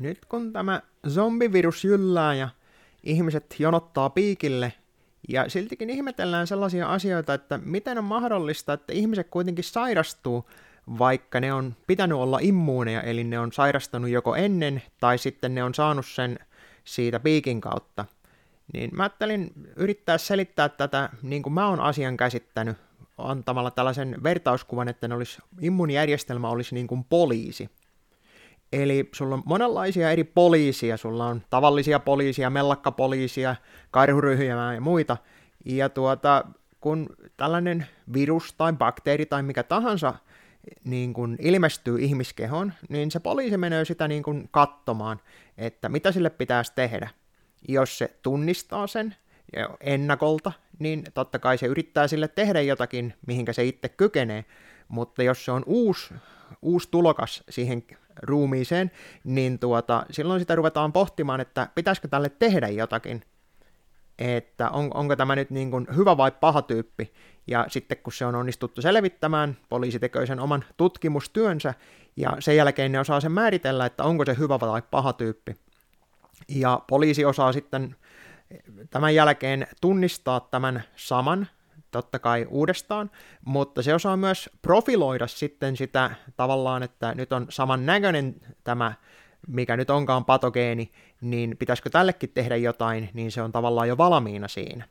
nyt kun tämä zombivirus jyllää ja ihmiset jonottaa piikille, ja siltikin ihmetellään sellaisia asioita, että miten on mahdollista, että ihmiset kuitenkin sairastuu, vaikka ne on pitänyt olla immuuneja, eli ne on sairastanut joko ennen, tai sitten ne on saanut sen siitä piikin kautta. Niin mä ajattelin yrittää selittää tätä, niin kuin mä oon asian käsittänyt, antamalla tällaisen vertauskuvan, että ne olisi, immuunijärjestelmä olisi niin kuin poliisi. Eli sulla on monenlaisia eri poliisia, sulla on tavallisia poliisia, mellakkapoliisia, karhuryhjää ja muita, ja tuota, kun tällainen virus tai bakteeri tai mikä tahansa niin kun ilmestyy ihmiskehoon, niin se poliisi menee sitä niin kun katsomaan, että mitä sille pitäisi tehdä. Jos se tunnistaa sen ennakolta, niin totta kai se yrittää sille tehdä jotakin, mihinkä se itse kykenee, mutta jos se on uusi, uusi tulokas siihen ruumiiseen, niin tuota, silloin sitä ruvetaan pohtimaan, että pitäisikö tälle tehdä jotakin, että on, onko tämä nyt niin kuin hyvä vai paha tyyppi. Ja sitten kun se on onnistuttu selvittämään, poliisi tekee sen oman tutkimustyönsä, ja sen jälkeen ne osaa sen määritellä, että onko se hyvä vai paha tyyppi. Ja poliisi osaa sitten tämän jälkeen tunnistaa tämän saman totta kai uudestaan, mutta se osaa myös profiloida sitten sitä tavallaan, että nyt on saman näköinen tämä, mikä nyt onkaan patogeeni, niin pitäisikö tällekin tehdä jotain, niin se on tavallaan jo valmiina siinä.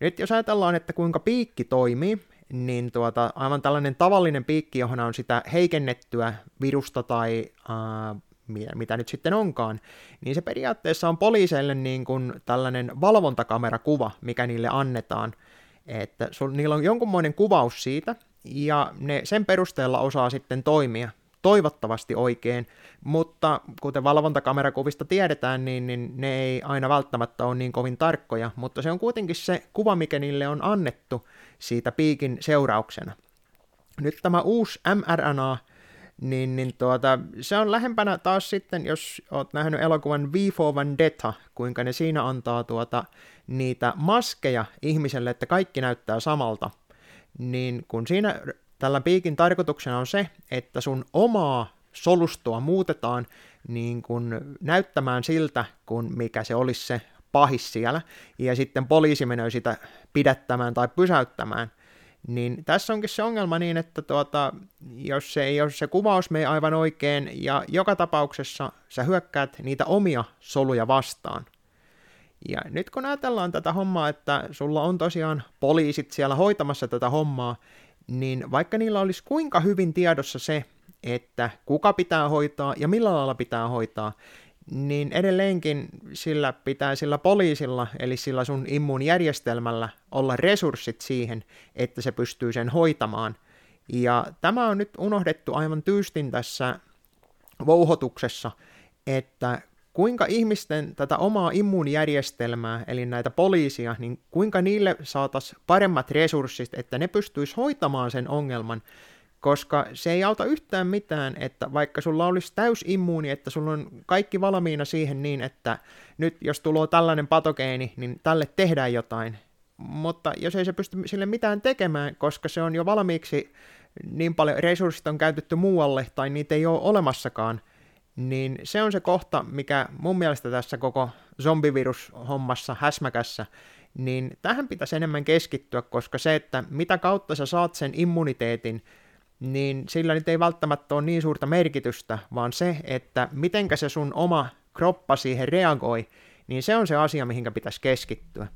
Nyt jos ajatellaan, että kuinka piikki toimii, niin tuota, aivan tällainen tavallinen piikki, johon on sitä heikennettyä virusta tai äh, mitä, mitä nyt sitten onkaan, niin se periaatteessa on poliiseille niin kuin tällainen valvontakamerakuva, mikä niille annetaan, että sul, niillä on jonkunmoinen kuvaus siitä, ja ne sen perusteella osaa sitten toimia toivottavasti oikein, mutta kuten valvontakamerakuvista tiedetään, niin, niin ne ei aina välttämättä ole niin kovin tarkkoja, mutta se on kuitenkin se kuva, mikä niille on annettu siitä piikin seurauksena. Nyt tämä uusi mRNA, niin, niin tuota, se on lähempänä taas sitten, jos olet nähnyt elokuvan V for Vendetta, kuinka ne siinä antaa tuota, niitä maskeja ihmiselle, että kaikki näyttää samalta, niin kun siinä tällä piikin tarkoituksena on se, että sun omaa solustoa muutetaan niin kun näyttämään siltä, kun mikä se olisi se pahis siellä, ja sitten poliisi menee sitä pidättämään tai pysäyttämään, niin tässä onkin se ongelma niin, että tuota, jos, se, jos se kuvaus menee aivan oikein, ja joka tapauksessa sä hyökkäät niitä omia soluja vastaan. Ja nyt kun ajatellaan tätä hommaa, että sulla on tosiaan poliisit siellä hoitamassa tätä hommaa, niin vaikka niillä olisi kuinka hyvin tiedossa se, että kuka pitää hoitaa ja millä lailla pitää hoitaa, niin edelleenkin sillä pitää sillä poliisilla, eli sillä sun immuunjärjestelmällä olla resurssit siihen, että se pystyy sen hoitamaan. Ja tämä on nyt unohdettu aivan tyystin tässä vouhotuksessa, että kuinka ihmisten tätä omaa immuunjärjestelmää, eli näitä poliisia, niin kuinka niille saataisiin paremmat resurssit, että ne pystyisi hoitamaan sen ongelman, koska se ei auta yhtään mitään, että vaikka sulla olisi täysimmuuni, että sulla on kaikki valmiina siihen niin, että nyt jos tulee tällainen patogeeni, niin tälle tehdään jotain, mutta jos ei se pysty sille mitään tekemään, koska se on jo valmiiksi niin paljon resurssit on käytetty muualle tai niitä ei ole olemassakaan, niin se on se kohta, mikä mun mielestä tässä koko zombivirus-hommassa, häsmäkässä, niin tähän pitäisi enemmän keskittyä, koska se, että mitä kautta sä saat sen immuniteetin, niin sillä nyt ei välttämättä ole niin suurta merkitystä, vaan se, että mitenkä se sun oma kroppa siihen reagoi, niin se on se asia, mihinkä pitäisi keskittyä.